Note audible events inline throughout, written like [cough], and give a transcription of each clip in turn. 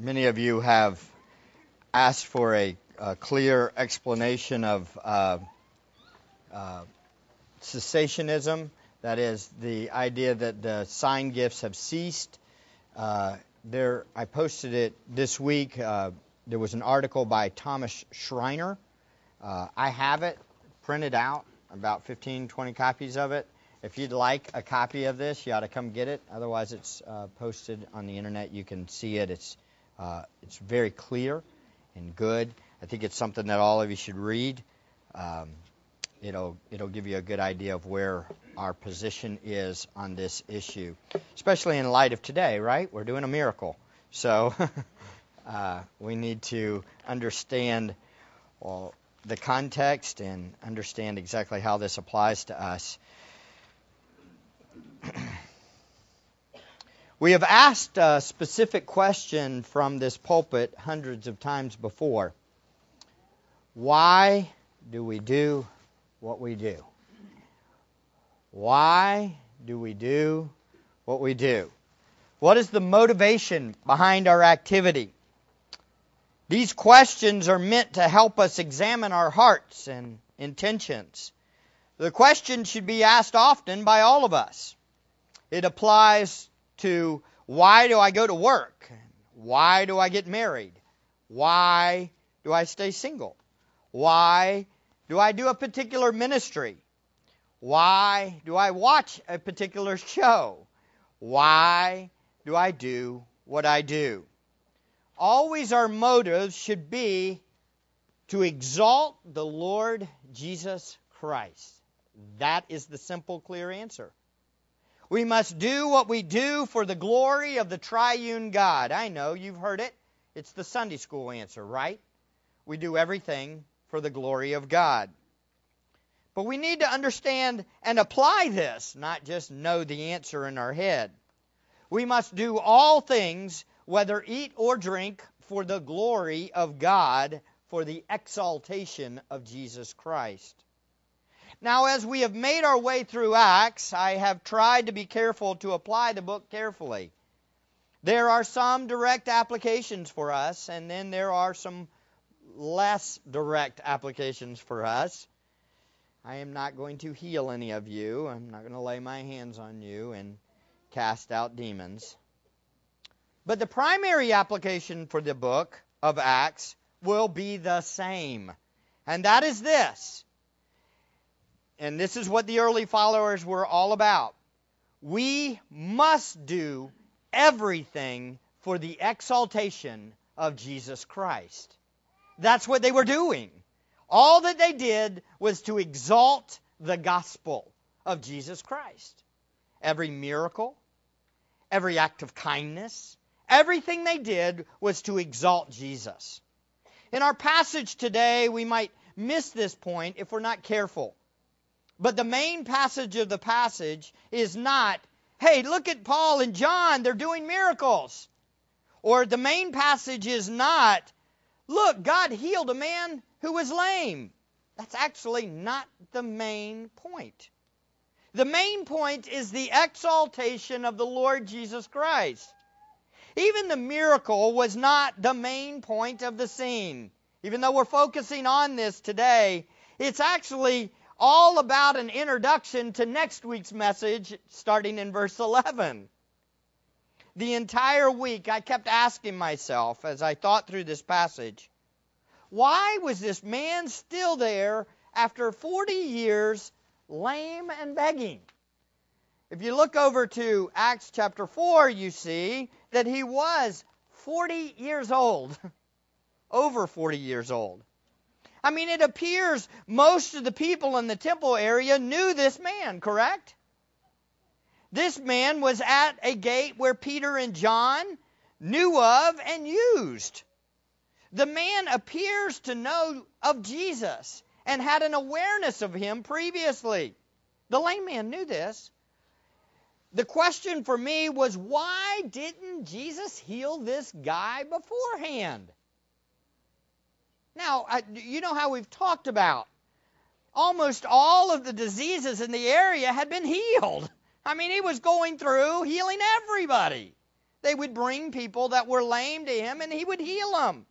Many of you have asked for a, a clear explanation of uh, uh, cessationism. That is the idea that the sign gifts have ceased. Uh, there, I posted it this week. Uh, there was an article by Thomas Schreiner. Uh, I have it printed out, about 15, 20 copies of it. If you'd like a copy of this, you ought to come get it. Otherwise, it's uh, posted on the internet. You can see it. It's uh, it's very clear and good. I think it's something that all of you should read. Um, it'll it'll give you a good idea of where our position is on this issue, especially in light of today. Right? We're doing a miracle, so [laughs] uh, we need to understand well, the context and understand exactly how this applies to us. [clears throat] we have asked a specific question from this pulpit hundreds of times before. Why do we do what we do? Why do we do what we do? What is the motivation behind our activity? These questions are meant to help us examine our hearts and intentions. The question should be asked often by all of us. It applies to why do I go to work? Why do I get married? Why do I stay single? Why do I do a particular ministry? Why do I watch a particular show? Why do I do what I do? Always our motives should be to exalt the Lord Jesus Christ. That is the simple, clear answer. We must do what we do for the glory of the triune God. I know, you've heard it. It's the Sunday school answer, right? We do everything for the glory of God. But we need to understand and apply this, not just know the answer in our head. We must do all things, whether eat or drink, for the glory of God, for the exaltation of Jesus Christ. Now, as we have made our way through Acts, I have tried to be careful to apply the book carefully. There are some direct applications for us, and then there are some less direct applications for us. I am not going to heal any of you. I'm not going to lay my hands on you and cast out demons. But the primary application for the book of Acts will be the same. And that is this and this is what the early followers were all about. We must do everything for the exaltation of Jesus Christ. That's what they were doing. All that they did was to exalt the gospel of Jesus Christ. Every miracle, every act of kindness, everything they did was to exalt Jesus. In our passage today, we might miss this point if we're not careful. But the main passage of the passage is not, hey, look at Paul and John, they're doing miracles. Or the main passage is not, look, God healed a man who was lame. That's actually not the main point. The main point is the exaltation of the Lord Jesus Christ. Even the miracle was not the main point of the scene. Even though we're focusing on this today, it's actually all about an introduction to next week's message, starting in verse 11. The entire week, I kept asking myself as I thought through this passage, why was this man still there after 40 years lame and begging? If you look over to Acts chapter 4, you see that he was 40 years old, [laughs] over 40 years old. I mean, it appears most of the people in the temple area knew this man, correct? This man was at a gate where Peter and John knew of and used. The man appears to know of Jesus and had an awareness of him previously. The lame man knew this. The question for me was why didn't Jesus heal this guy beforehand? Now, I, you know how we've talked about almost all of the diseases in the area had been healed. I mean, he was going through healing everybody. They would bring people that were lame to him and he would heal them.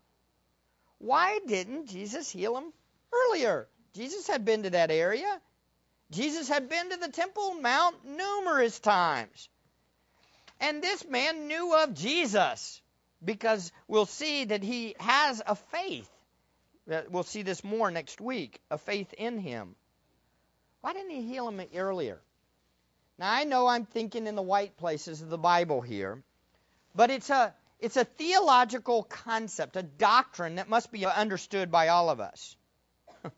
Why didn't Jesus heal them earlier? Jesus had been to that area. Jesus had been to the Temple Mount numerous times. And this man knew of Jesus because we'll see that he has a faith. We'll see this more next week a faith in him. Why didn't he heal him earlier? Now, I know I'm thinking in the white places of the Bible here, but it's a, it's a theological concept, a doctrine that must be understood by all of us. [laughs]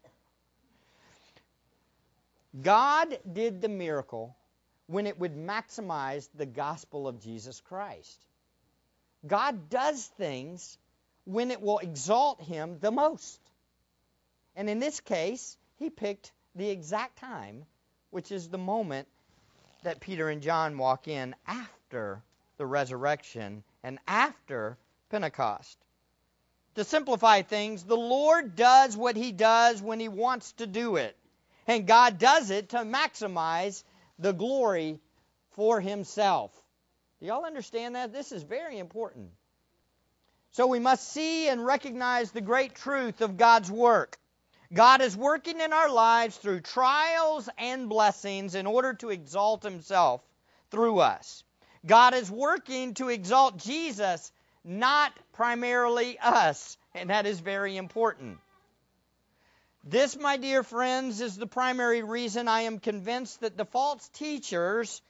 God did the miracle when it would maximize the gospel of Jesus Christ. God does things when it will exalt him the most. And in this case, he picked the exact time, which is the moment that Peter and John walk in after the resurrection and after Pentecost. To simplify things, the Lord does what he does when he wants to do it. And God does it to maximize the glory for himself. Do y'all understand that? This is very important. So we must see and recognize the great truth of God's work. God is working in our lives through trials and blessings in order to exalt himself through us. God is working to exalt Jesus, not primarily us, and that is very important. This, my dear friends, is the primary reason I am convinced that the false teachers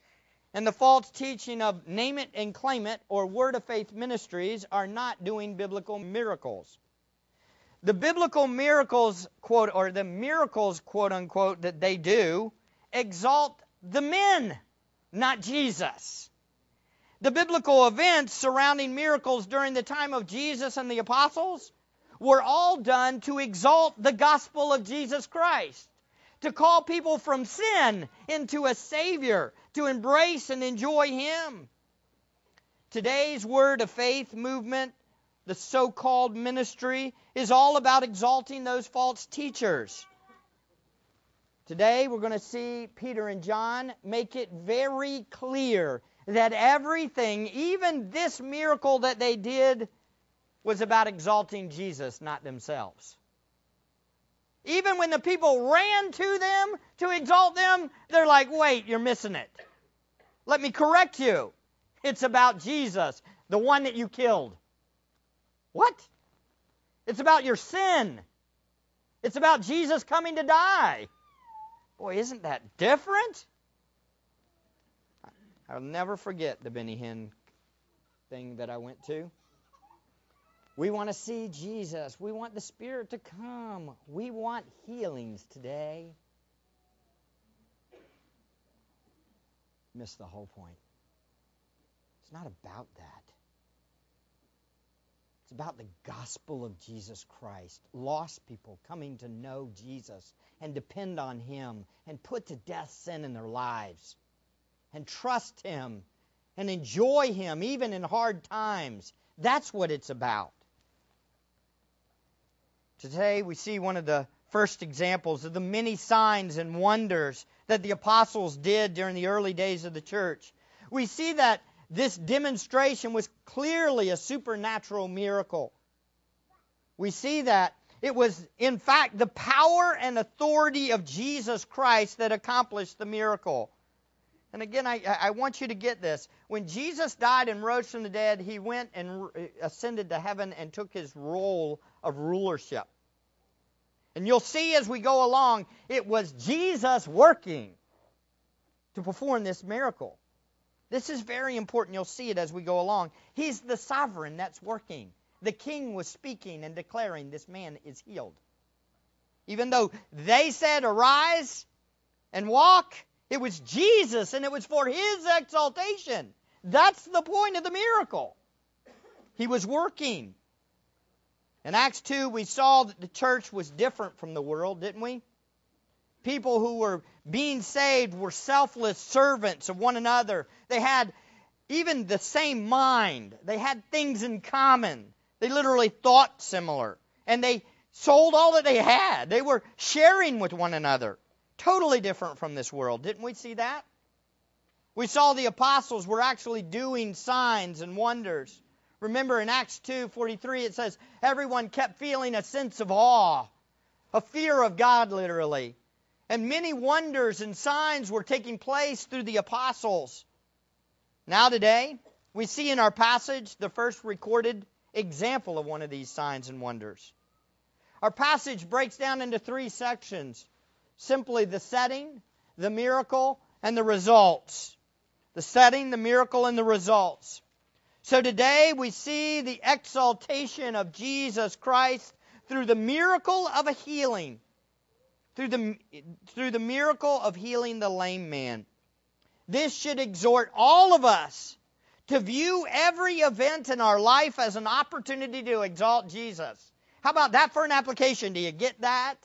and the false teaching of name it and claim it or word of faith ministries are not doing biblical miracles. The biblical miracles, quote, or the miracles, quote unquote, that they do exalt the men, not Jesus. The biblical events surrounding miracles during the time of Jesus and the apostles were all done to exalt the gospel of Jesus Christ, to call people from sin into a Savior, to embrace and enjoy Him. Today's Word of Faith movement, the so called ministry, is all about exalting those false teachers. Today, we're going to see Peter and John make it very clear that everything, even this miracle that they did, was about exalting Jesus, not themselves. Even when the people ran to them to exalt them, they're like, wait, you're missing it. Let me correct you. It's about Jesus, the one that you killed. What? It's about your sin. It's about Jesus coming to die. Boy, isn't that different? I'll never forget the Benny Hinn thing that I went to. We want to see Jesus. We want the Spirit to come. We want healings today. Miss the whole point. It's not about that. It's about the gospel of Jesus Christ. Lost people coming to know Jesus and depend on Him and put to death sin in their lives and trust Him and enjoy Him even in hard times. That's what it's about. Today we see one of the first examples of the many signs and wonders that the apostles did during the early days of the church. We see that this demonstration was clearly a supernatural miracle. We see that it was, in fact, the power and authority of Jesus Christ that accomplished the miracle. And again, I, I want you to get this. When Jesus died and rose from the dead, he went and ascended to heaven and took his role of rulership. And you'll see as we go along, it was Jesus working to perform this miracle. This is very important. You'll see it as we go along. He's the sovereign that's working. The king was speaking and declaring this man is healed. Even though they said, Arise and walk, it was Jesus and it was for his exaltation. That's the point of the miracle. He was working. In Acts 2, we saw that the church was different from the world, didn't we? People who were being saved were selfless servants of one another. They had even the same mind, they had things in common. They literally thought similar. And they sold all that they had. They were sharing with one another. Totally different from this world. Didn't we see that? We saw the apostles were actually doing signs and wonders. Remember in Acts 2:43 it says everyone kept feeling a sense of awe, a fear of God literally. And many wonders and signs were taking place through the apostles. Now today, we see in our passage the first recorded example of one of these signs and wonders. Our passage breaks down into three sections simply the setting, the miracle, and the results. The setting, the miracle, and the results. So today we see the exaltation of Jesus Christ through the miracle of a healing, through the, through the miracle of healing the lame man. This should exhort all of us to view every event in our life as an opportunity to exalt Jesus. How about that for an application? Do you get that?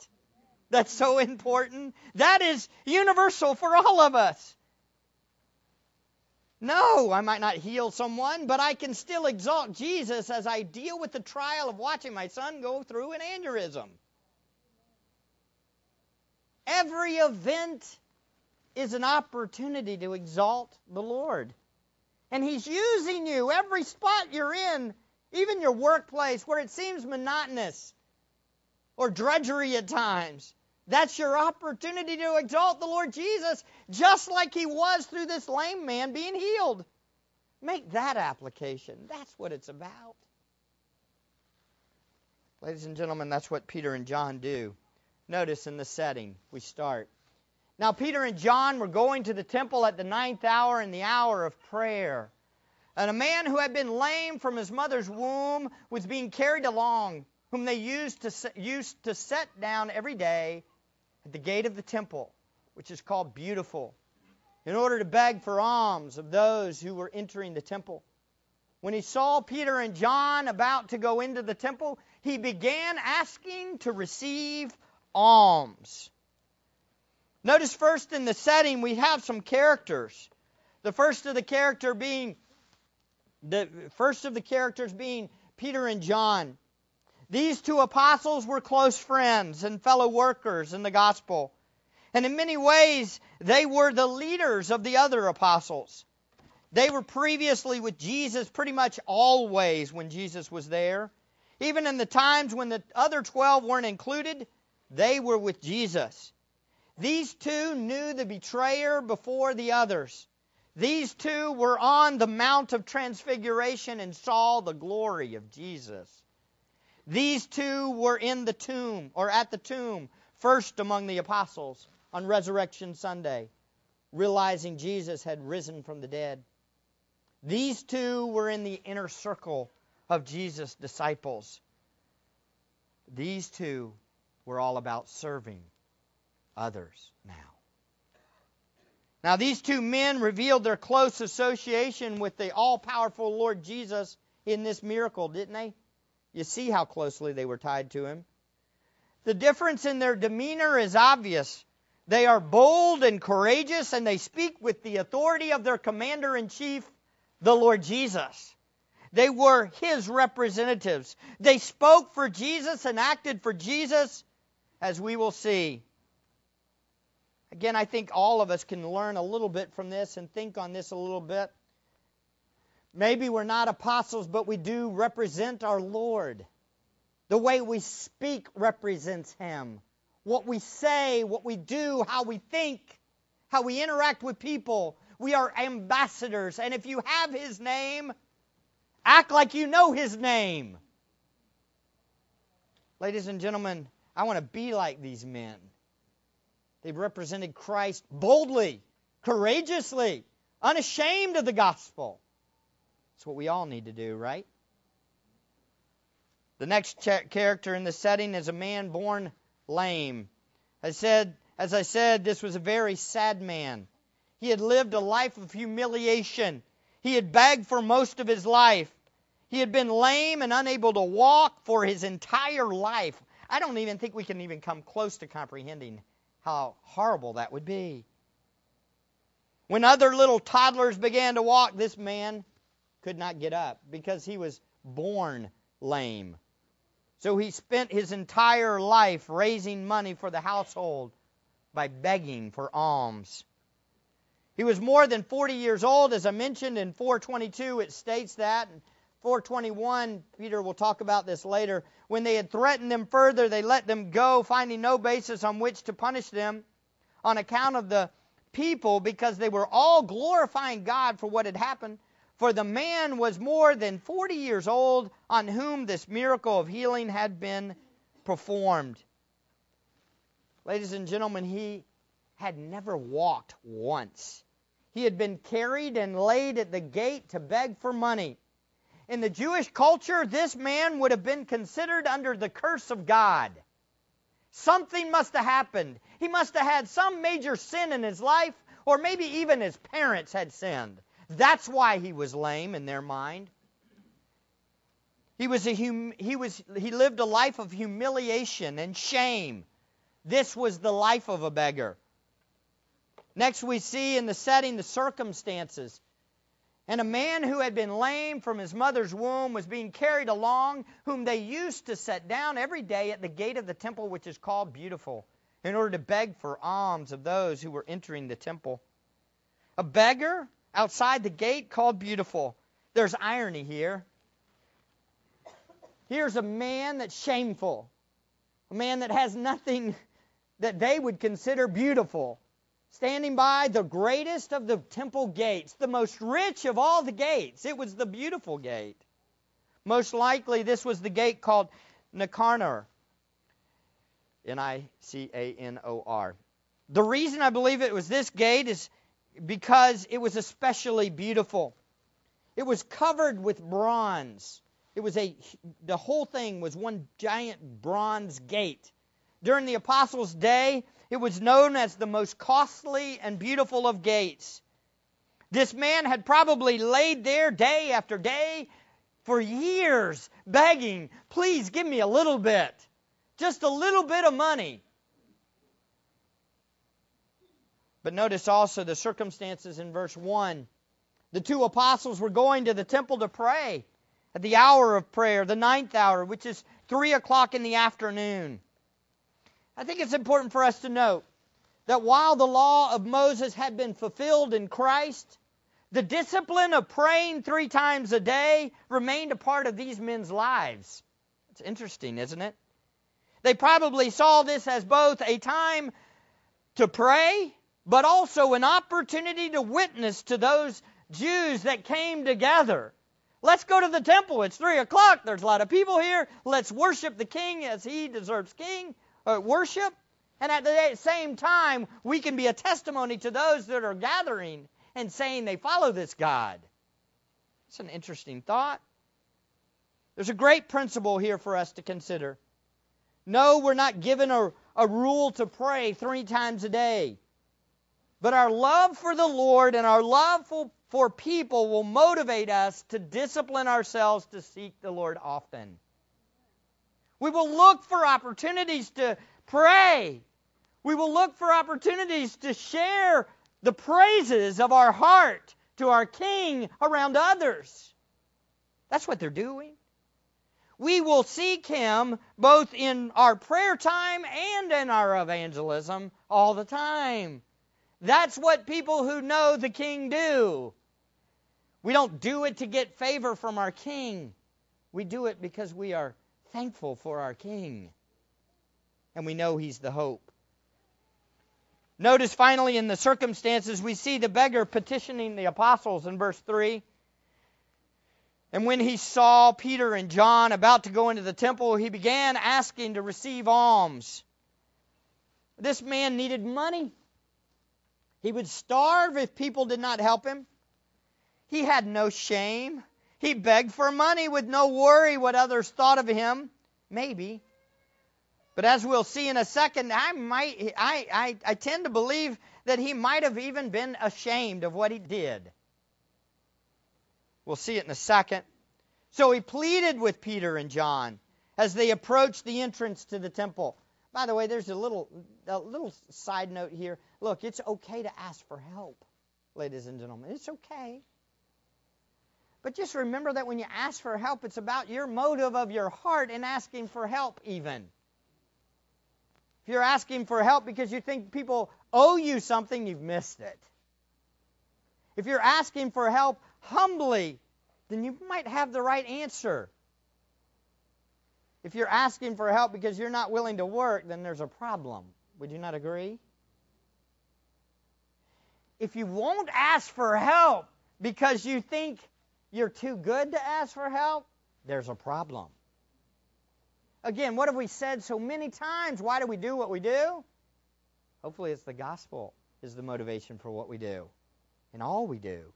That's so important. That is universal for all of us. No, I might not heal someone, but I can still exalt Jesus as I deal with the trial of watching my son go through an aneurysm. Every event is an opportunity to exalt the Lord. And He's using you every spot you're in, even your workplace where it seems monotonous or drudgery at times. That's your opportunity to exalt the Lord Jesus just like he was through this lame man being healed. Make that application. That's what it's about. Ladies and gentlemen, that's what Peter and John do. Notice in the setting, we start. Now, Peter and John were going to the temple at the ninth hour in the hour of prayer. And a man who had been lame from his mother's womb was being carried along, whom they used to, used to set down every day at the gate of the temple, which is called Beautiful, in order to beg for alms of those who were entering the temple. When he saw Peter and John about to go into the temple, he began asking to receive alms. Notice first in the setting we have some characters. The first of the character being the first of the characters being Peter and John. These two apostles were close friends and fellow workers in the gospel. And in many ways, they were the leaders of the other apostles. They were previously with Jesus pretty much always when Jesus was there. Even in the times when the other 12 weren't included, they were with Jesus. These two knew the betrayer before the others. These two were on the Mount of Transfiguration and saw the glory of Jesus. These two were in the tomb, or at the tomb, first among the apostles on Resurrection Sunday, realizing Jesus had risen from the dead. These two were in the inner circle of Jesus' disciples. These two were all about serving others now. Now, these two men revealed their close association with the all powerful Lord Jesus in this miracle, didn't they? You see how closely they were tied to him. The difference in their demeanor is obvious. They are bold and courageous, and they speak with the authority of their commander in chief, the Lord Jesus. They were his representatives. They spoke for Jesus and acted for Jesus, as we will see. Again, I think all of us can learn a little bit from this and think on this a little bit. Maybe we're not apostles, but we do represent our Lord. The way we speak represents Him. What we say, what we do, how we think, how we interact with people. We are ambassadors. And if you have His name, act like you know His name. Ladies and gentlemen, I want to be like these men. They've represented Christ boldly, courageously, unashamed of the gospel. That's what we all need to do, right? The next character in the setting is a man born lame. I said, as I said, this was a very sad man. He had lived a life of humiliation. He had begged for most of his life. He had been lame and unable to walk for his entire life. I don't even think we can even come close to comprehending how horrible that would be. When other little toddlers began to walk, this man could not get up because he was born lame. So he spent his entire life raising money for the household by begging for alms. He was more than 40 years old, as I mentioned in 422, it states that. And 421, Peter will talk about this later. When they had threatened them further, they let them go, finding no basis on which to punish them on account of the people, because they were all glorifying God for what had happened. For the man was more than 40 years old on whom this miracle of healing had been performed. Ladies and gentlemen, he had never walked once. He had been carried and laid at the gate to beg for money. In the Jewish culture, this man would have been considered under the curse of God. Something must have happened. He must have had some major sin in his life, or maybe even his parents had sinned. That's why he was lame in their mind. He was a hum- he was he lived a life of humiliation and shame. This was the life of a beggar. Next, we see in the setting the circumstances. And a man who had been lame from his mother's womb was being carried along, whom they used to set down every day at the gate of the temple, which is called Beautiful, in order to beg for alms of those who were entering the temple. A beggar outside the gate called Beautiful. There's irony here. Here's a man that's shameful, a man that has nothing that they would consider beautiful standing by the greatest of the temple gates, the most rich of all the gates. It was the beautiful gate. Most likely, this was the gate called Nicanor. N I C A N O R. The reason I believe it was this gate is because it was especially beautiful. It was covered with bronze. It was a the whole thing was one giant bronze gate. During the apostles' day, it was known as the most costly and beautiful of gates. This man had probably laid there day after day for years, begging, Please give me a little bit, just a little bit of money. But notice also the circumstances in verse 1. The two apostles were going to the temple to pray at the hour of prayer, the ninth hour, which is 3 o'clock in the afternoon. I think it's important for us to note that while the law of Moses had been fulfilled in Christ, the discipline of praying three times a day remained a part of these men's lives. It's interesting, isn't it? They probably saw this as both a time to pray, but also an opportunity to witness to those Jews that came together. Let's go to the temple. It's three o'clock. There's a lot of people here. Let's worship the king as he deserves king uh, worship, and at the same time, we can be a testimony to those that are gathering and saying they follow this God. It's an interesting thought. There's a great principle here for us to consider. No, we're not given a, a rule to pray three times a day. But our love for the Lord and our love for, for people will motivate us to discipline ourselves to seek the Lord often. We will look for opportunities to pray. We will look for opportunities to share the praises of our heart to our King around others. That's what they're doing. We will seek Him both in our prayer time and in our evangelism all the time. That's what people who know the King do. We don't do it to get favor from our King. We do it because we are thankful for our King. And we know He's the hope. Notice finally in the circumstances, we see the beggar petitioning the apostles in verse 3. And when he saw Peter and John about to go into the temple, he began asking to receive alms. This man needed money. He would starve if people did not help him. He had no shame. He begged for money with no worry what others thought of him. Maybe. But as we'll see in a second, I might I, I, I tend to believe that he might have even been ashamed of what he did. We'll see it in a second. So he pleaded with Peter and John as they approached the entrance to the temple. By the way, there's a little a little side note here. Look, it's okay to ask for help, ladies and gentlemen. It's okay. But just remember that when you ask for help, it's about your motive of your heart in asking for help, even. If you're asking for help because you think people owe you something, you've missed it. if you're asking for help humbly, then you might have the right answer. If you're asking for help because you're not willing to work, then there's a problem. Would you not agree? If you won't ask for help because you think you're too good to ask for help, there's a problem. Again, what have we said so many times? Why do we do what we do? Hopefully, it's the gospel is the motivation for what we do and all we do.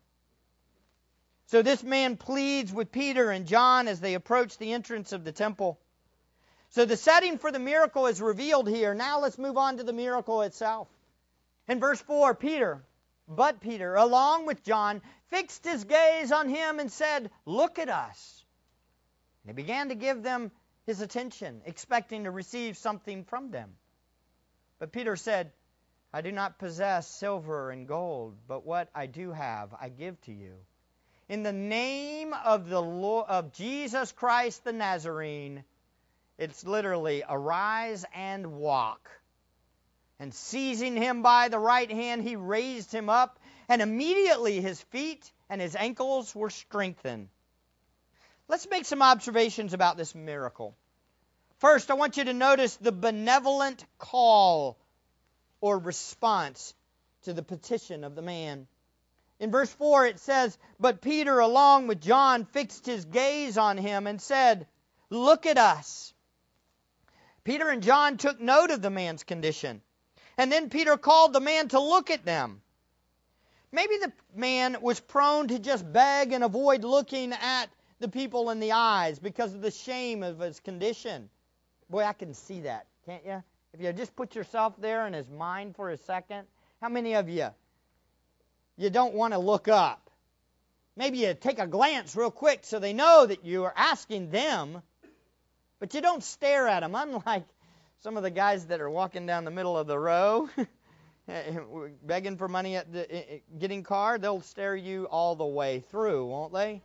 So this man pleads with Peter and John as they approach the entrance of the temple. So the setting for the miracle is revealed here. Now let's move on to the miracle itself. In verse 4, Peter, but Peter, along with John, fixed his gaze on him and said, Look at us. And he began to give them his attention, expecting to receive something from them. But Peter said, I do not possess silver and gold, but what I do have I give to you. In the name of the Lord, of Jesus Christ the Nazarene, it's literally arise and walk. And seizing him by the right hand, he raised him up, and immediately his feet and his ankles were strengthened. Let's make some observations about this miracle. First, I want you to notice the benevolent call or response to the petition of the man. In verse 4, it says, But Peter, along with John, fixed his gaze on him and said, Look at us. Peter and John took note of the man's condition. And then Peter called the man to look at them. Maybe the man was prone to just beg and avoid looking at the people in the eyes because of the shame of his condition. Boy, I can see that, can't you? If you just put yourself there in his mind for a second, how many of you you don't want to look up? Maybe you take a glance real quick so they know that you are asking them, but you don't stare at them. Unlike some of the guys that are walking down the middle of the row, [laughs] eh, begging for money at the eh, eh, getting car, they'll stare you all the way through, won't they?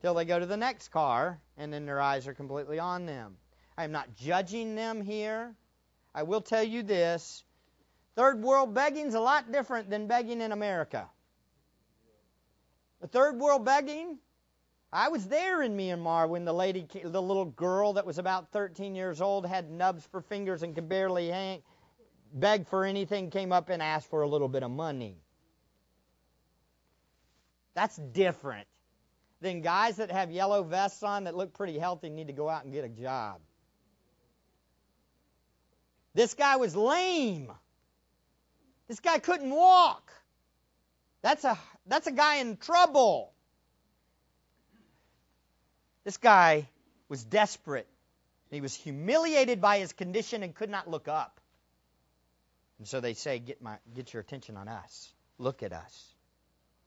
Till they go to the next car, and then their eyes are completely on them. I am not judging them here. I will tell you this third world begging is a lot different than begging in America. The third world begging, I was there in Myanmar when the lady, the little girl that was about 13 years old, had nubs for fingers and could barely hang, beg for anything, came up and asked for a little bit of money. That's different than guys that have yellow vests on that look pretty healthy need to go out and get a job. This guy was lame. This guy couldn't walk. That's a that's a guy in trouble. This guy was desperate. He was humiliated by his condition and could not look up. And so they say, "Get my get your attention on us. Look at us.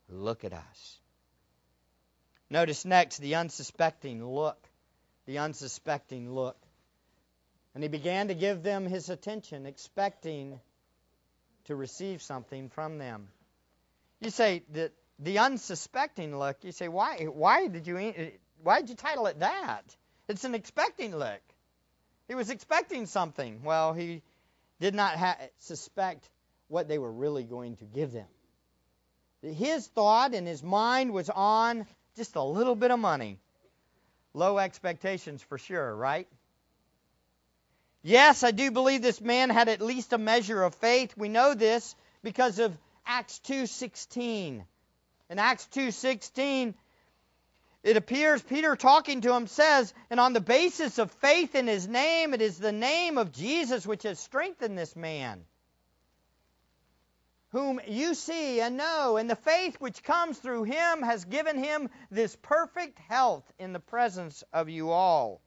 Look at us." Notice next the unsuspecting look. The unsuspecting look. And he began to give them his attention, expecting to receive something from them. You say that the unsuspecting look. You say, why? Why did you? Why did you title it that? It's an expecting look. He was expecting something. Well, he did not ha- suspect what they were really going to give them. His thought and his mind was on just a little bit of money. Low expectations for sure, right? Yes, I do believe this man had at least a measure of faith. We know this because of Acts 2:16. In Acts 2:16, it appears Peter talking to him says, "And on the basis of faith in his name, it is the name of Jesus which has strengthened this man." Whom you see and know, and the faith which comes through him has given him this perfect health in the presence of you all.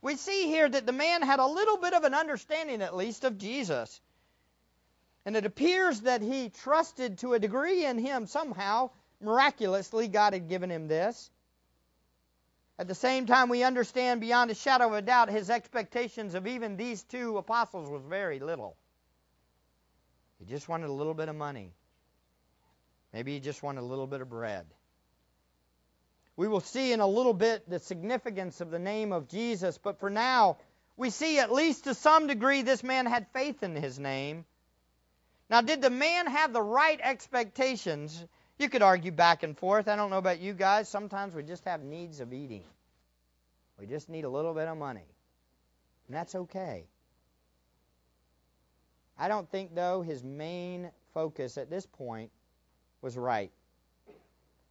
We see here that the man had a little bit of an understanding, at least, of Jesus. And it appears that he trusted to a degree in him somehow. Miraculously, God had given him this. At the same time, we understand beyond a shadow of a doubt his expectations of even these two apostles was very little. He just wanted a little bit of money. Maybe he just wanted a little bit of bread. We will see in a little bit the significance of the name of Jesus, but for now, we see at least to some degree this man had faith in his name. Now, did the man have the right expectations? You could argue back and forth. I don't know about you guys. Sometimes we just have needs of eating. We just need a little bit of money. And that's okay. I don't think, though, his main focus at this point was right.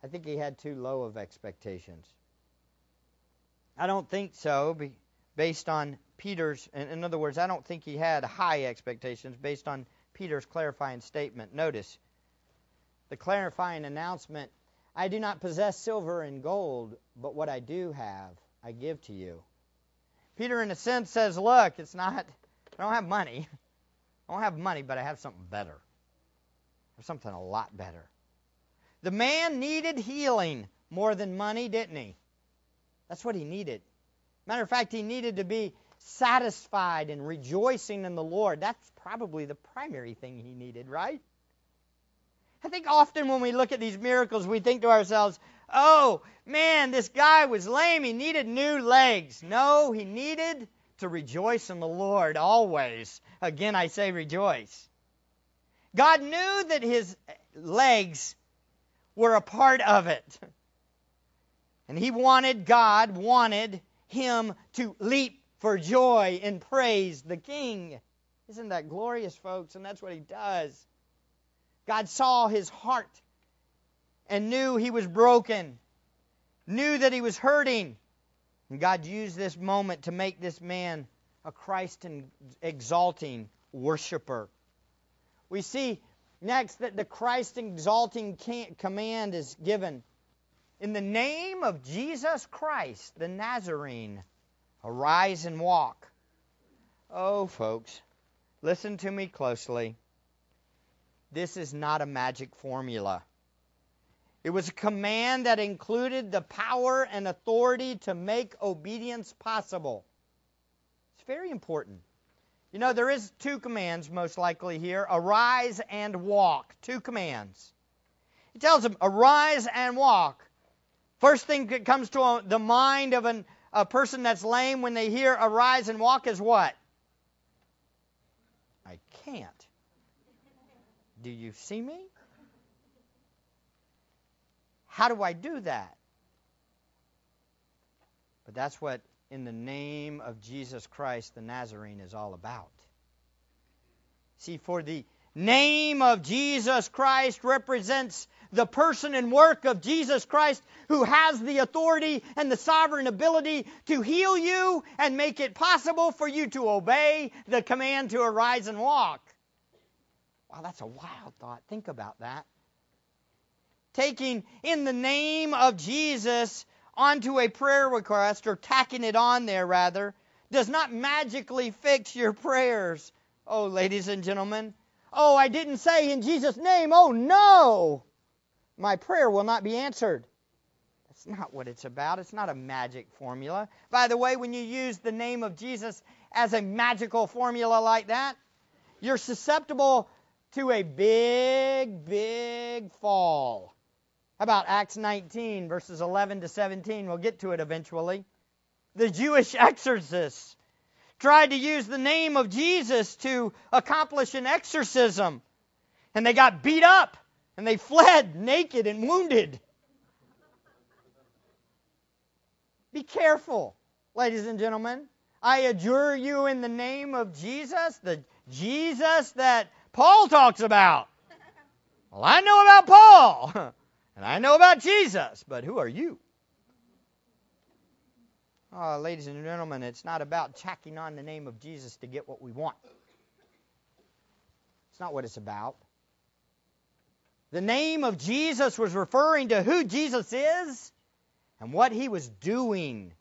I think he had too low of expectations. I don't think so, based on Peter's, in other words, I don't think he had high expectations based on Peter's clarifying statement. Notice the clarifying announcement I do not possess silver and gold, but what I do have, I give to you. Peter, in a sense, says, Look, it's not, I don't have money. I don't have money, but I have something better. I have something a lot better. The man needed healing more than money, didn't he? That's what he needed. Matter of fact, he needed to be satisfied and rejoicing in the Lord. That's probably the primary thing he needed, right? I think often when we look at these miracles, we think to ourselves, oh, man, this guy was lame. He needed new legs. No, he needed to rejoice in the Lord always. Again, I say rejoice. God knew that his legs were a part of it. And he wanted, God wanted him to leap for joy and praise the King. Isn't that glorious, folks? And that's what he does. God saw his heart and knew he was broken, knew that he was hurting. And God used this moment to make this man a Christ exalting worshiper. We see next that the Christ exalting command is given. In the name of Jesus Christ, the Nazarene, arise and walk. Oh, folks, listen to me closely. This is not a magic formula. It was a command that included the power and authority to make obedience possible. It's very important. You know, there is two commands most likely here arise and walk. Two commands. He tells them, arise and walk. First thing that comes to the mind of an, a person that's lame when they hear arise and walk is what? I can't. Do you see me? How do I do that? But that's what, in the name of Jesus Christ the Nazarene, is all about. See, for the name of Jesus Christ represents the person and work of Jesus Christ who has the authority and the sovereign ability to heal you and make it possible for you to obey the command to arise and walk. Wow, that's a wild thought. Think about that. Taking in the name of Jesus onto a prayer request, or tacking it on there rather, does not magically fix your prayers. Oh, ladies and gentlemen. Oh, I didn't say in Jesus' name. Oh, no. My prayer will not be answered. That's not what it's about. It's not a magic formula. By the way, when you use the name of Jesus as a magical formula like that, you're susceptible to a big, big fall. How about Acts 19, verses 11 to 17? We'll get to it eventually. The Jewish [laughs] exorcists tried to use the name of Jesus to accomplish an exorcism, and they got beat up, and they fled [laughs] naked and wounded. Be careful, ladies and gentlemen. I adjure you in the name of Jesus, the Jesus that Paul talks about. Well, I know about Paul, [laughs] and I know about Jesus, but who are you? Oh, ladies and gentlemen, it's not about tacking on the name of Jesus to get what we want. It's not what it's about. The name of Jesus was referring to who Jesus is and what he was doing.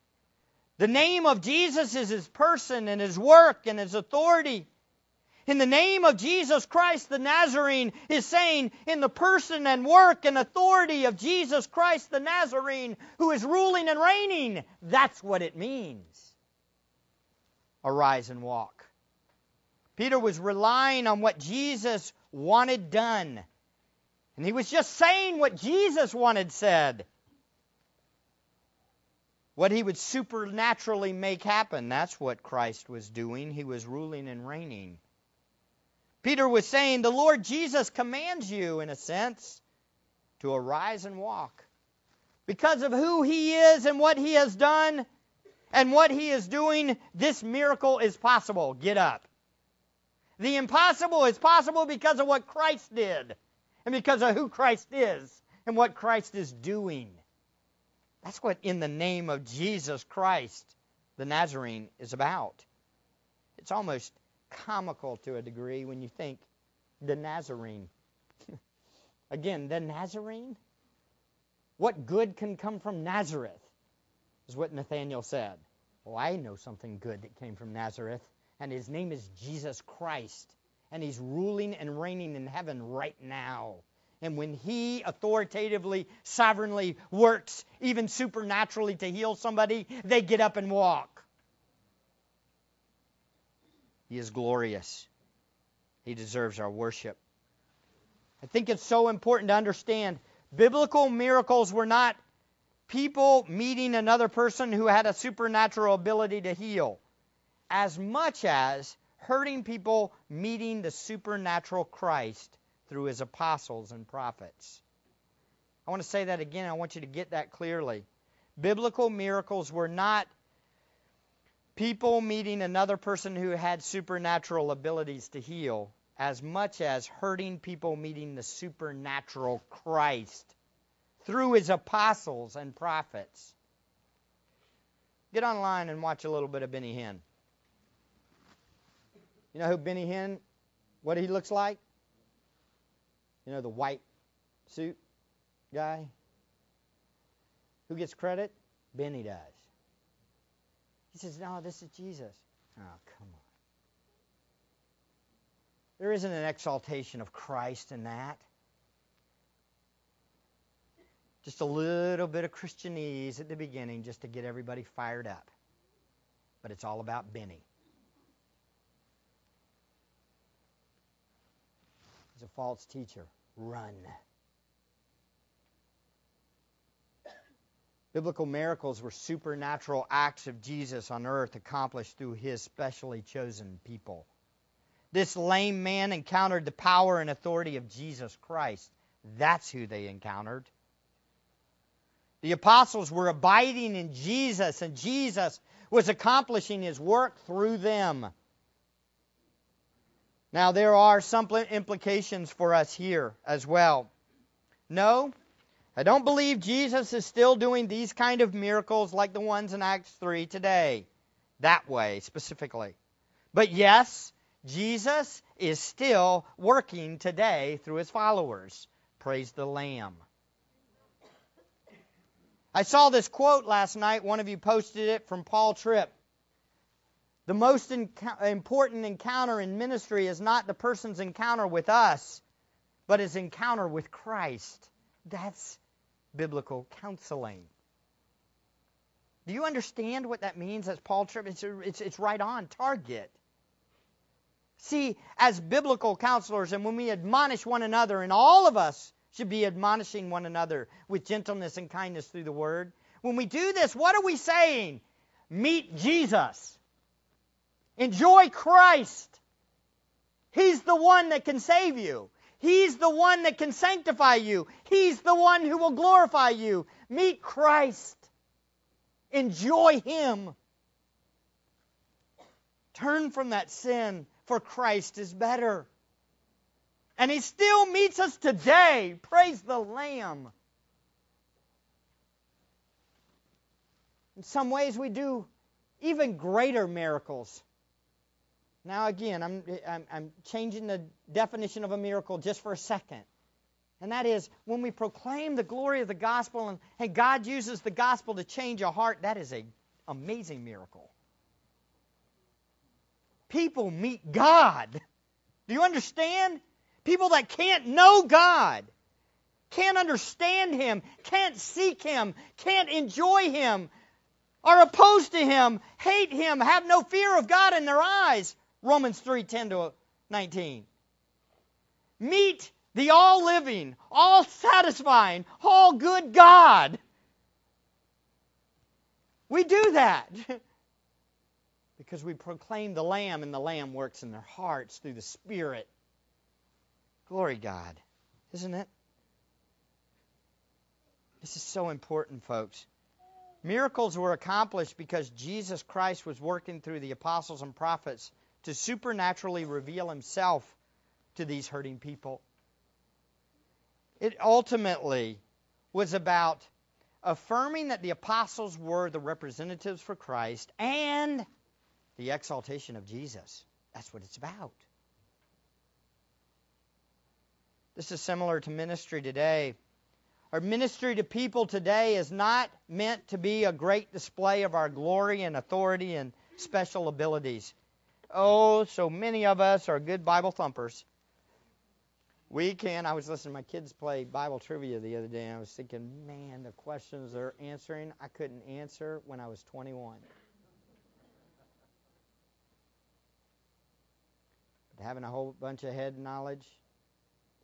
The name of Jesus is his person and his work and his authority in the name of Jesus Christ the Nazarene is saying, in the person and work and authority of Jesus Christ the Nazarene, who is ruling and reigning. That's what it means. Arise and walk. Peter was relying on what Jesus wanted done. And he was just saying what Jesus wanted said. What he would supernaturally make happen. That's what Christ was doing. He was ruling and reigning. Peter was saying, The Lord Jesus commands you, in a sense, to arise and walk. Because of who he is and what he has done and what he is doing, this miracle is possible. Get up. The impossible is possible because of what Christ did and because of who Christ is and what Christ is doing. That's what in the name of Jesus Christ the Nazarene is about. It's almost comical to a degree when you think the Nazarene. [laughs] Again, the Nazarene? What good can come from Nazareth? Is what Nathanael said. Well, I know something good that came from Nazareth, and his name is Jesus Christ, and he's ruling and reigning in heaven right now. And when he authoritatively, sovereignly works, even supernaturally, to heal somebody, they get up and walk. He is glorious. He deserves our worship. I think it's so important to understand biblical miracles were not people meeting another person who had a supernatural ability to heal, as much as hurting people meeting the supernatural Christ through his apostles and prophets. I want to say that again. I want you to get that clearly. Biblical miracles were not people meeting another person who had supernatural abilities to heal as much as hurting people meeting the supernatural Christ through his apostles and prophets. Get online and watch a little bit of Benny Hinn. You know who Benny Hinn, what he looks like? You know, the white suit guy? Who gets credit? Benny does. He says, No, this is Jesus. Oh, come on. There isn't an exaltation of Christ in that. Just a little bit of Christianese at the beginning just to get everybody fired up. But it's all about Benny. He's a false teacher. Run. Biblical miracles were supernatural acts of Jesus on earth accomplished through his specially chosen people. This lame man encountered the power and authority of Jesus Christ. That's who they encountered. The apostles were abiding in Jesus, and Jesus was accomplishing his work through them. Now, there are some implications for us here as well. No, I don't believe Jesus is still doing these kind of miracles like the ones in Acts 3 today. That way, specifically. But yes, Jesus is still working today through his followers. Praise the Lamb. I saw this quote last night. One of you posted it from Paul Tripp. The most important encounter in ministry is not the person's encounter with us, but his encounter with Christ. That's biblical counseling. Do you understand what that means as Paul Tripp? It's, it's, it's right on target. See, as biblical counselors, and when we admonish one another, and all of us should be admonishing one another with gentleness and kindness through the word, when we do this, what are we saying? Meet Jesus. Enjoy Christ. He's the one that can save you. He's the one that can sanctify you. He's the one who will glorify you. Meet Christ. Enjoy Him. Turn from that sin, for Christ is better. And He still meets us today. Praise the Lamb. In some ways, we do even greater miracles now, again, I'm, I'm, I'm changing the definition of a miracle just for a second. And that is when we proclaim the glory of the gospel and hey, God uses the gospel to change a heart, that is an amazing miracle. People meet God. Do you understand? People that can't know God, can't understand Him, can't seek Him, can't enjoy Him, are opposed to Him, hate Him, have no fear of God in their eyes, Romans 3 10 to 19. Meet the all living, all satisfying, all good God. We do that [laughs] because we proclaim the Lamb, and the Lamb works in their hearts through the Spirit Glory God, isn't it? This is so important, folks. Miracles were accomplished because Jesus Christ was working through the apostles and prophets to supernaturally reveal himself to these hurting people. It ultimately was about affirming that the apostles were the representatives for Christ and the exaltation of Jesus. That's what it's about. This is similar to ministry today. Our ministry to people today is not meant to be a great display of our glory and authority and special abilities. Oh, so many of us are good Bible thumpers. We can. I was listening to my kids play Bible trivia the other day, and I was thinking, man, the questions they're answering, I couldn't answer when I was 21. But having a whole bunch of head knowledge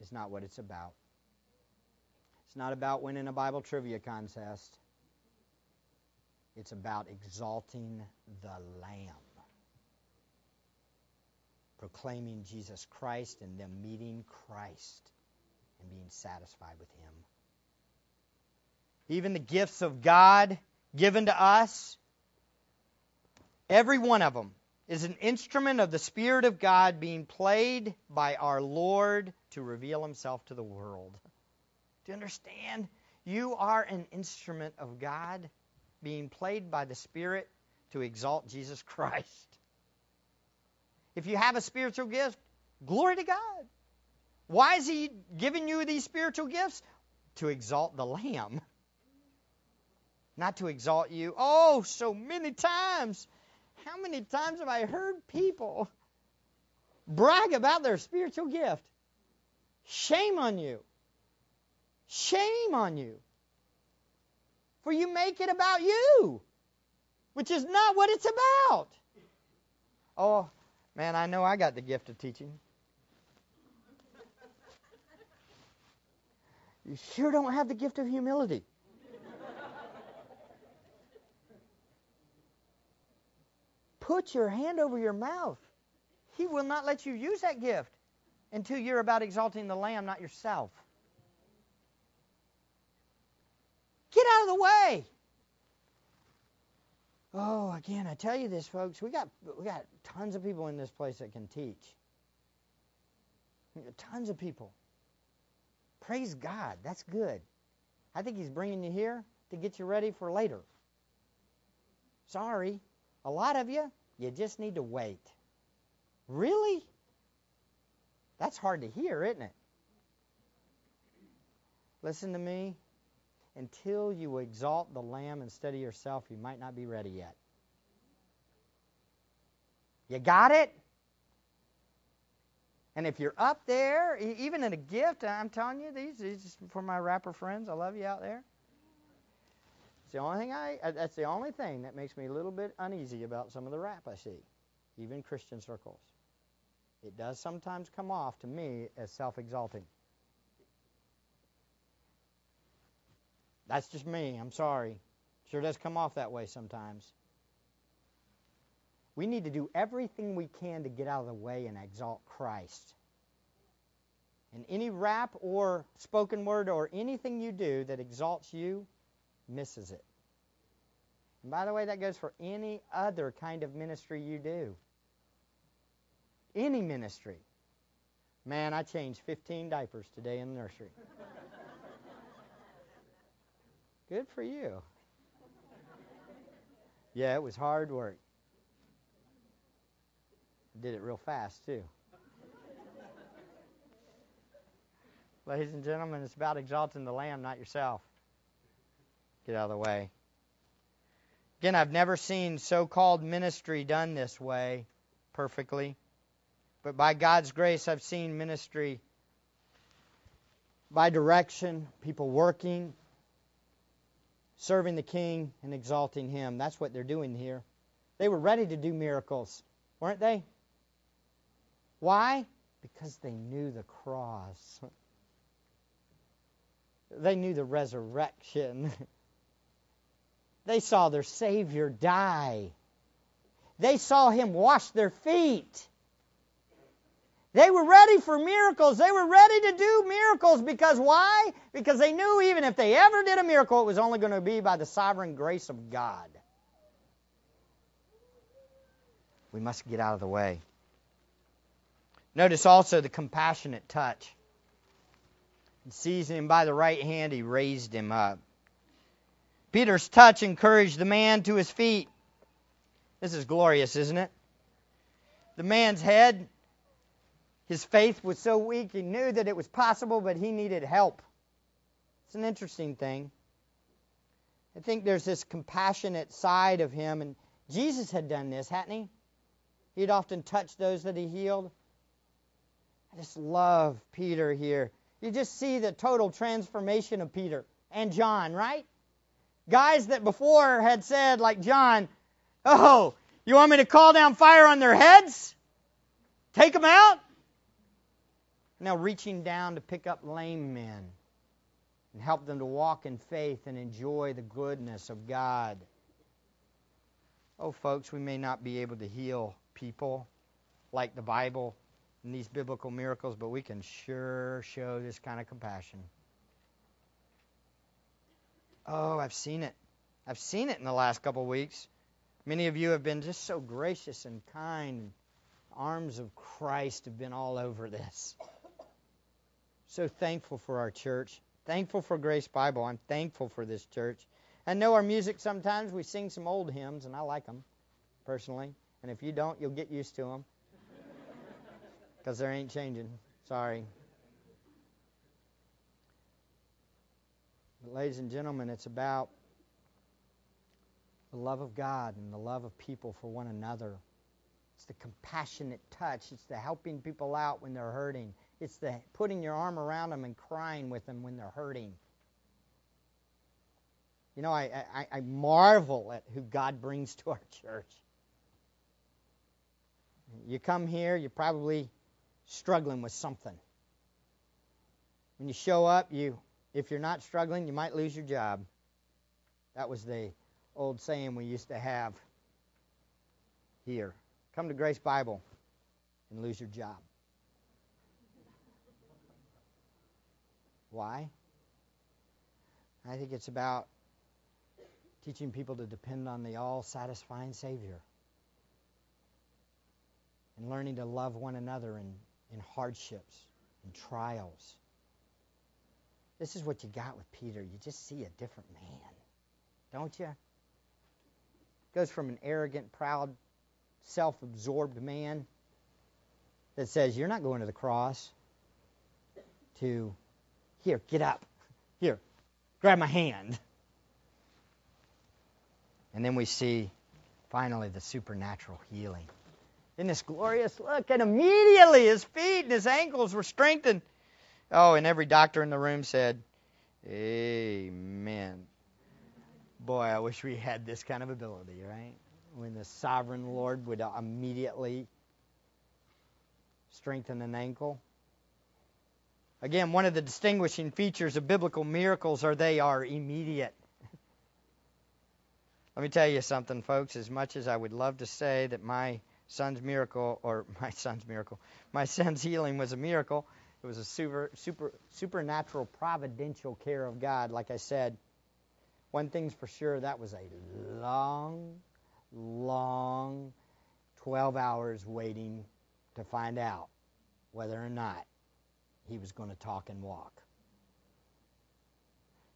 is not what it's about. It's not about winning a Bible trivia contest. It's about exalting the Lamb proclaiming Jesus Christ and them meeting Christ and being satisfied with Him. Even the gifts of God given to us, every one of them is an instrument of the Spirit of God being played by our Lord to reveal Himself to the world. Do you understand? You are an instrument of God being played by the Spirit to exalt Jesus Christ. If you have a spiritual gift, glory to God. Why is He giving you these spiritual gifts? To exalt the Lamb, not to exalt you. Oh, so many times. How many times have I heard people brag about their spiritual gift? Shame on you. Shame on you. For you make it about you, which is not what it's about. Oh, Man, I know I got the gift of teaching. You sure don't have the gift of humility. Put your hand over your mouth. He will not let you use that gift until you're about exalting the Lamb, not yourself. Get out of the way. Oh, again, I tell you this, folks. We got we got tons of people in this place that can teach. Tons of people. Praise God. That's good. I think He's bringing you here to get you ready for later. Sorry, a lot of you, you just need to wait. Really? That's hard to hear, isn't it? Listen to me until you exalt the Lamb instead of yourself, you might not be ready yet. You got it? And if you're up there, even in a gift, I'm telling you, these, these for my rapper friends. I love you out there. It's the only thing I. Uh, that's the only thing that makes me a little bit uneasy about some of the rap I see, even Christian circles. It does sometimes come off to me as self-exalting. That's just me. I'm sorry. Sure does come off that way sometimes. We need to do everything we can to get out of the way and exalt Christ. And any rap or spoken word or anything you do that exalts you misses it. And by the way, that goes for any other kind of ministry you do. Any ministry. Man, I changed 15 diapers today in the nursery. Good for you. Yeah, it was hard work. Did it real fast, too. Ladies and gentlemen, it's about exalting the Lamb, not yourself. Get out of the way. Again, I've never seen so called ministry done this way perfectly. But by God's grace, I've seen ministry by direction, people working, serving the king and exalting him. That's what they're doing here. They were ready to do miracles, weren't they? Why? Because they knew the cross. [laughs] They knew the resurrection. [laughs] They saw their Savior die. They saw him wash their feet. They were ready for miracles. They were ready to do miracles because why? Because they knew even if they ever did a miracle, it was only going to be by the sovereign grace of God. We must get out of the way. Notice also the compassionate touch. And seizing him by the right hand, he raised him up. Peter's touch encouraged the man to his feet. This is glorious, isn't it? The man's head his faith was so weak, he knew that it was possible, but he needed help. It's an interesting thing. I think there's this compassionate side of him, and Jesus had done this, hadn't he? He'd often touched those that he healed. I just love Peter here. You just see the total transformation of Peter and John, right? Guys that before had said, like John, Oh, you want me to call down fire on their heads? Take them out? Now reaching down to pick up lame men and help them to walk in faith and enjoy the goodness of God. Oh, folks, we may not be able to heal people like the Bible and these biblical miracles, but we can sure show this kind of compassion. Oh, I've seen it. I've seen it in the last couple of weeks. Many of you have been just so gracious and kind. Arms of Christ have been all over this. So thankful for our church. Thankful for Grace Bible. I'm thankful for this church. I know our music sometimes we sing some old hymns, and I like them personally. And if you don't, you'll get used to them because [laughs] they ain't changing. Sorry. But ladies and gentlemen, it's about the love of God and the love of people for one another. It's the compassionate touch. It's the helping people out when they're hurting. It's the putting your arm around them and crying with them when they're hurting. You know, I, I, I marvel at who God brings [laughs] to our church. You come here, you're probably struggling with something. When you show up, you if you're not struggling, you might lose your job. That was the old saying we used to have here. Come to Grace Bible and lose your job. Why? I think it's about teaching people to depend on the all satisfying Savior and learning to love one another in, in hardships and trials. This is what you got with Peter. You just see a different man, don't you? Goes from an arrogant, proud, self absorbed man that says, You're not going to the cross, to here, get up. Here, grab my hand. And then we see finally the supernatural healing. In this glorious look, and immediately his feet and his ankles were strengthened. Oh, and every doctor in the room said, Amen. Boy, I wish we had this kind of ability, right? When the sovereign Lord would immediately strengthen an ankle. Again, one of the distinguishing features of biblical miracles are they are immediate. [laughs] Let me tell you something, folks. As much as I would love to say that my son's miracle, or [laughs] my son's miracle, my son's healing was a miracle, it was a super, super, supernatural, providential care of God. Like I said, one thing's for sure, that was a long, long 12 hours waiting to find out whether or not he was going to talk and walk.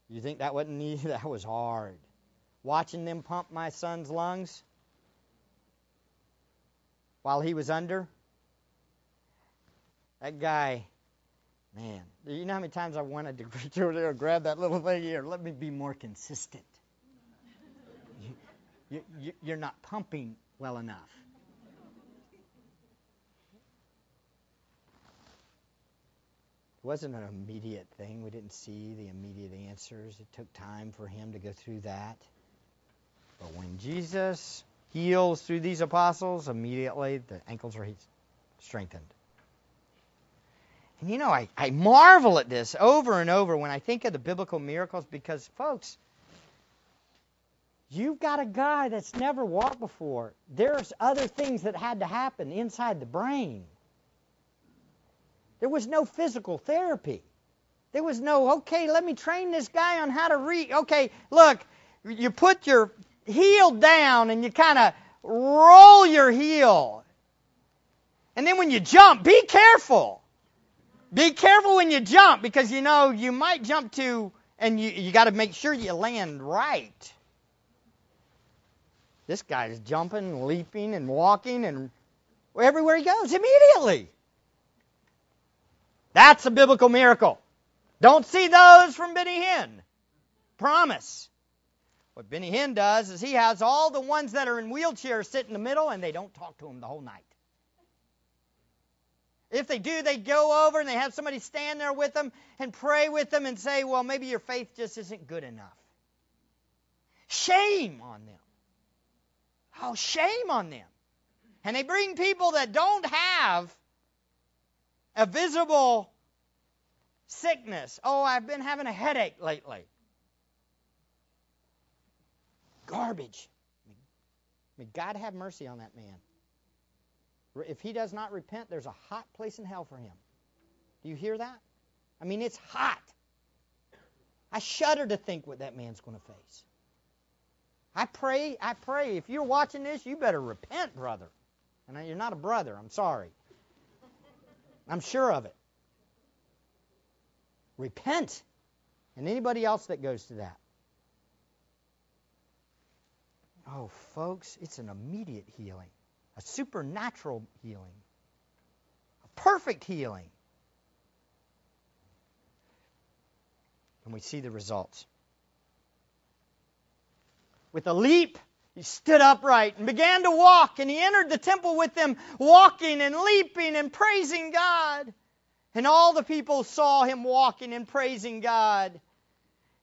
You think that wasn't easy? [laughs] That was hard. Watching them pump my son's lungs while he was under. That guy, man, you know how many times I wanted to [laughs] reach over there and grab that little thing here? Let me be more consistent. [laughs] you, you, you're not pumping well enough. Wasn't an immediate thing. We didn't see the immediate answers. It took time for him to go through that. But when Jesus heals through these apostles, immediately the ankles are strengthened. And you know, I, I marvel at this over and over when I think of the biblical miracles because, folks, you've got a guy that's never walked before. There's other things that had to happen inside the brain. There was no physical therapy. There was no, okay, let me train this guy on how to read. Okay, look, you put your heel down and you kind of roll your heel. And then when you jump, be careful. Be careful when you jump because you know you might jump to, and you, you got to make sure you land right. This guy's jumping, leaping, and walking, and everywhere he goes immediately. That's a biblical miracle. Don't see those from Benny Hinn. Promise. What Benny Hinn does is he has all the ones that are in wheelchairs sit in the middle and they don't talk to him the whole night. If they do, they go over and they have somebody stand there with them and pray with them and say, well, maybe your faith just isn't good enough. Shame on them. Oh, shame on them. And they bring people that don't have a visible sickness. Oh, I've been having a headache lately. Garbage. May God have mercy on that man. If he does not repent, there's a hot place in hell for him. Do you hear that? I mean, it's hot. I shudder to think what that man's going to face. I pray, I pray, if you're watching this, you better repent, brother. And you're not a brother, I'm sorry. I'm sure of it. Repent. And anybody else that goes to that. Oh, folks, it's an immediate healing, a supernatural healing, a perfect healing. And we see the results. With a leap, he stood upright and began to walk, and he entered the temple with them, walking and leaping and praising God. And all the people saw him walking and praising God.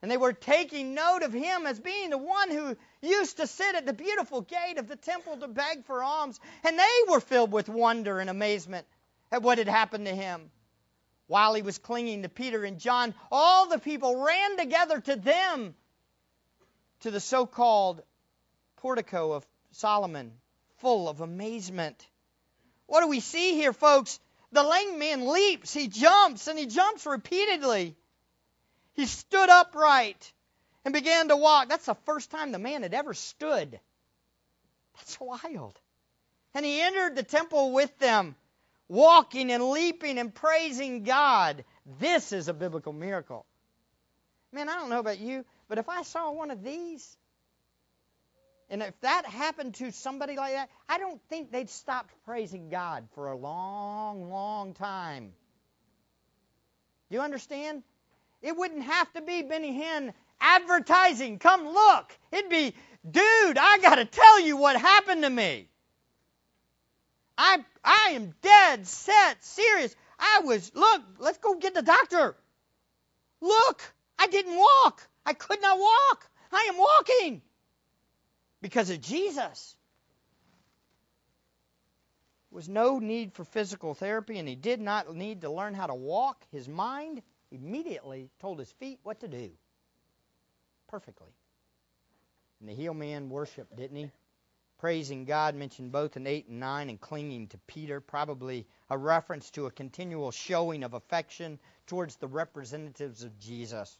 And they were taking note of him as being the one who used to sit at the beautiful gate of the temple to beg for alms. And they were filled with wonder and amazement at what had happened to him. While he was clinging to Peter and John, all the people ran together to them, to the so called portico of Solomon, full of amazement. What do we see here, folks? The lame man leaps, he jumps, and he jumps repeatedly. He stood upright and began to walk. That's the first time the man had ever stood. That's wild. And he entered the temple with them, walking and leaping and praising God. This is a biblical miracle. Man, I don't know about you, but if I saw one of these, and if that happened to somebody like that, I don't think they'd stop praising God for a long, long time. Do you understand? It wouldn't have to be Benny Hinn advertising. Come look. It'd be, dude, I got to tell you what happened to me. I, I am dead set, serious. I was, look, let's go get the doctor. Look, I didn't walk. I could not walk. I am walking because of Jesus. There was no need for physical therapy, and he did not need to learn how to walk. His mind immediately told his feet what to do. Perfectly. And the heel man worshiped, didn't he? Praising God mentioned both in 8 and 9 and clinging to Peter, probably a reference to a continual showing of affection towards the representatives of Jesus.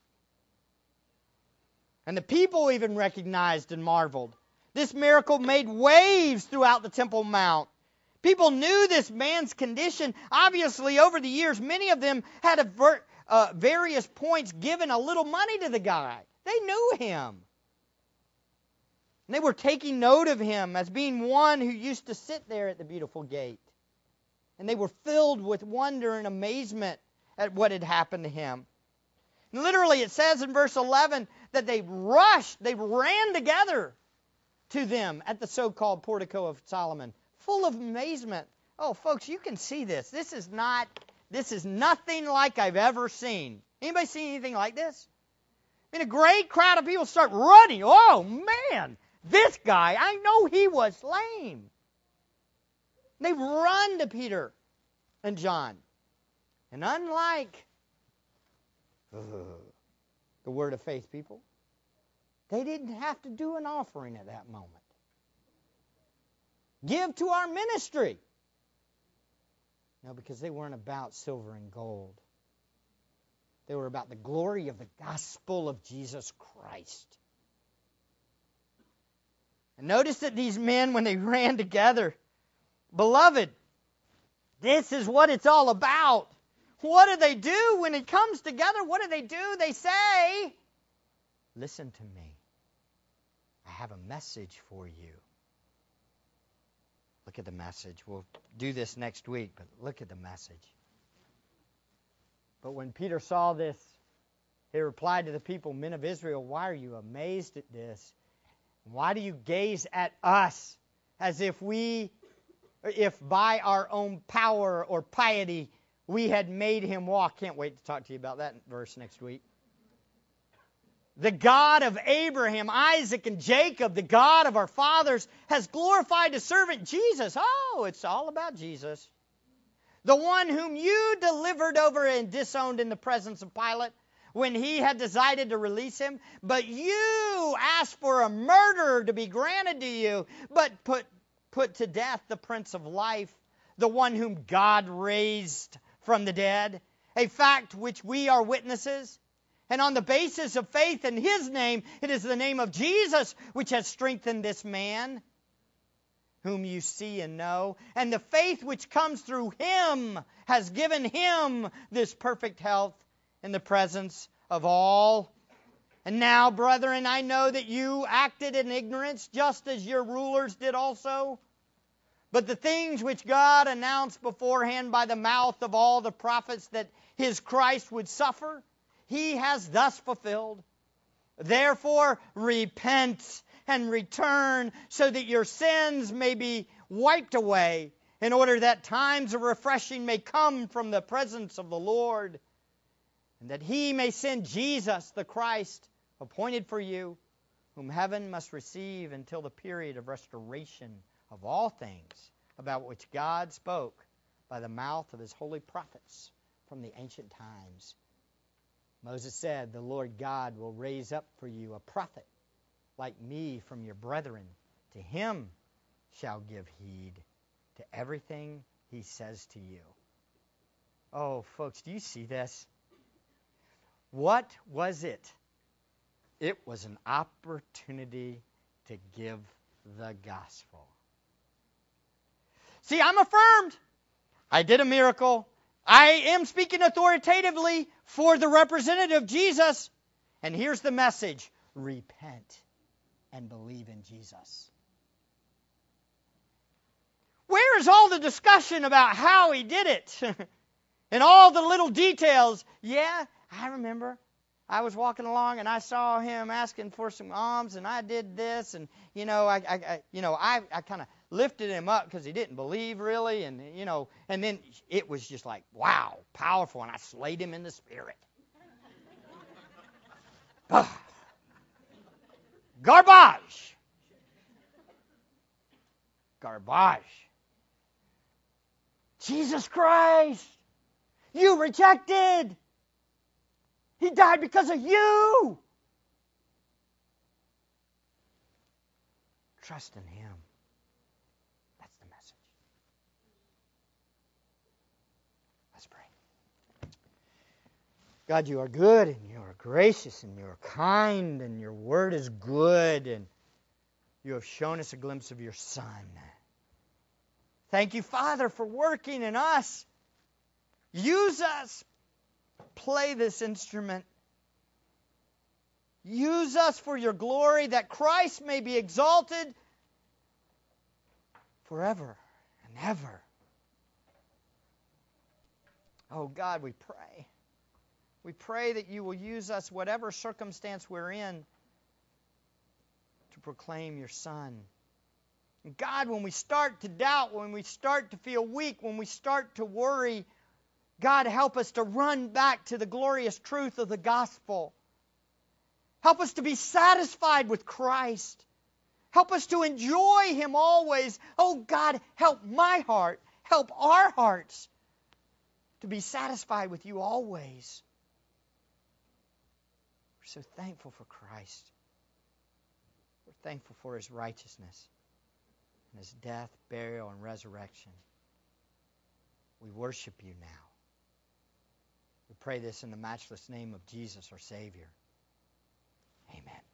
And the people even recognized and marveled. This miracle made waves throughout the Temple Mount. People knew this man's condition. Obviously, over the years, many of them had at uh, various points given a little money to the guy. They knew him. And they were taking note of him as being one who used to sit there at the beautiful gate. And they were filled with wonder and amazement at what had happened to him. And literally, it says in verse 11 that they rushed, they ran together to them at the so-called portico of Solomon, full of amazement. Oh, folks, you can see this. This is not this is nothing like I've ever seen. Anybody seen anything like this? I mean, a great crowd of people start running. Oh man, this guy, I know he was lame. They run to Peter and John. And unlike the word of faith people, they didn't have to do an offering at that moment. Give to our ministry. No, because they weren't about silver and gold. They were about the glory of the gospel of Jesus Christ. And notice that these men, when they [laughs] ran together, beloved, this is what it's all about. What do they do when it comes together? What do they do? They say, Listen to me. Have a message for you. Look at the message. We'll do this next week, but look at the message. But when Peter saw this, he replied to the people, Men of Israel, why are you amazed at this? Why do you gaze at us as if we, if by our own power or piety, we had made him walk? Can't wait to talk to you about that verse next week. The God of Abraham, Isaac, and Jacob, the God of our fathers, has glorified his servant Jesus. Oh, it's all about Jesus. The one whom you delivered over and disowned in the presence of Pilate when he had decided to release him. But you asked for a murderer to be granted to you, but put, put to death the Prince of Life, the one whom God raised from the dead, a fact which we are witnesses. And on the basis of faith in his name, it is the name of Jesus which has strengthened this man, whom you see and know. And the faith which comes through him has given him this perfect health in the presence of all. And now, brethren, I know that you acted in ignorance just as your rulers did also. But the things which God announced beforehand by the mouth of all the prophets that his Christ would suffer, he has thus fulfilled. Therefore, repent and return so that your sins may be wiped away, in order that times of refreshing may come from the presence of the Lord, and that he may send Jesus, the Christ, appointed for you, whom heaven must receive until the period of restoration of all things, about which God spoke by the mouth of his holy prophets from the ancient times. Moses said, The Lord God will raise up for you a prophet like me from your brethren. To him shall give heed to everything he says to you. Oh, folks, do you see this? What was it? It was an opportunity to give the gospel. See, I'm affirmed. I did a miracle. I am speaking authoritatively for the representative, Jesus. And here's the message repent and believe in Jesus. Where is all the discussion about how he did it? [laughs] and all the little details? Yeah, I remember. I was walking along and I saw him asking for some alms, and I did this, and you know, I, I, I you know, I, I kind of lifted him up because he didn't believe really, and you know, and then it was just like, wow, powerful, and I slayed him in the spirit. Garbage. Garbage. Jesus Christ, you rejected. He died because of you. Trust in Him. That's the message. Let's pray. God, you are good and you are gracious and you are kind and your word is good and you have shown us a glimpse of your Son. Thank you, Father, for working in us. Use us, play this instrument. Use us for your glory that Christ may be exalted forever and ever. Oh God, we pray. We pray that you will use us, whatever circumstance we're in, to proclaim your Son. And God, when we start to doubt, when we start to feel weak, when we start to worry, God, help us to run back to the glorious truth of the gospel. Help us to be satisfied with Christ. Help us to enjoy Him always. Oh God, help my heart, help our hearts to be satisfied with you always. We're so thankful for Christ. We're thankful for His righteousness and His death, burial, and resurrection. We worship you now. We pray this in the matchless name of Jesus, our Savior. Amen.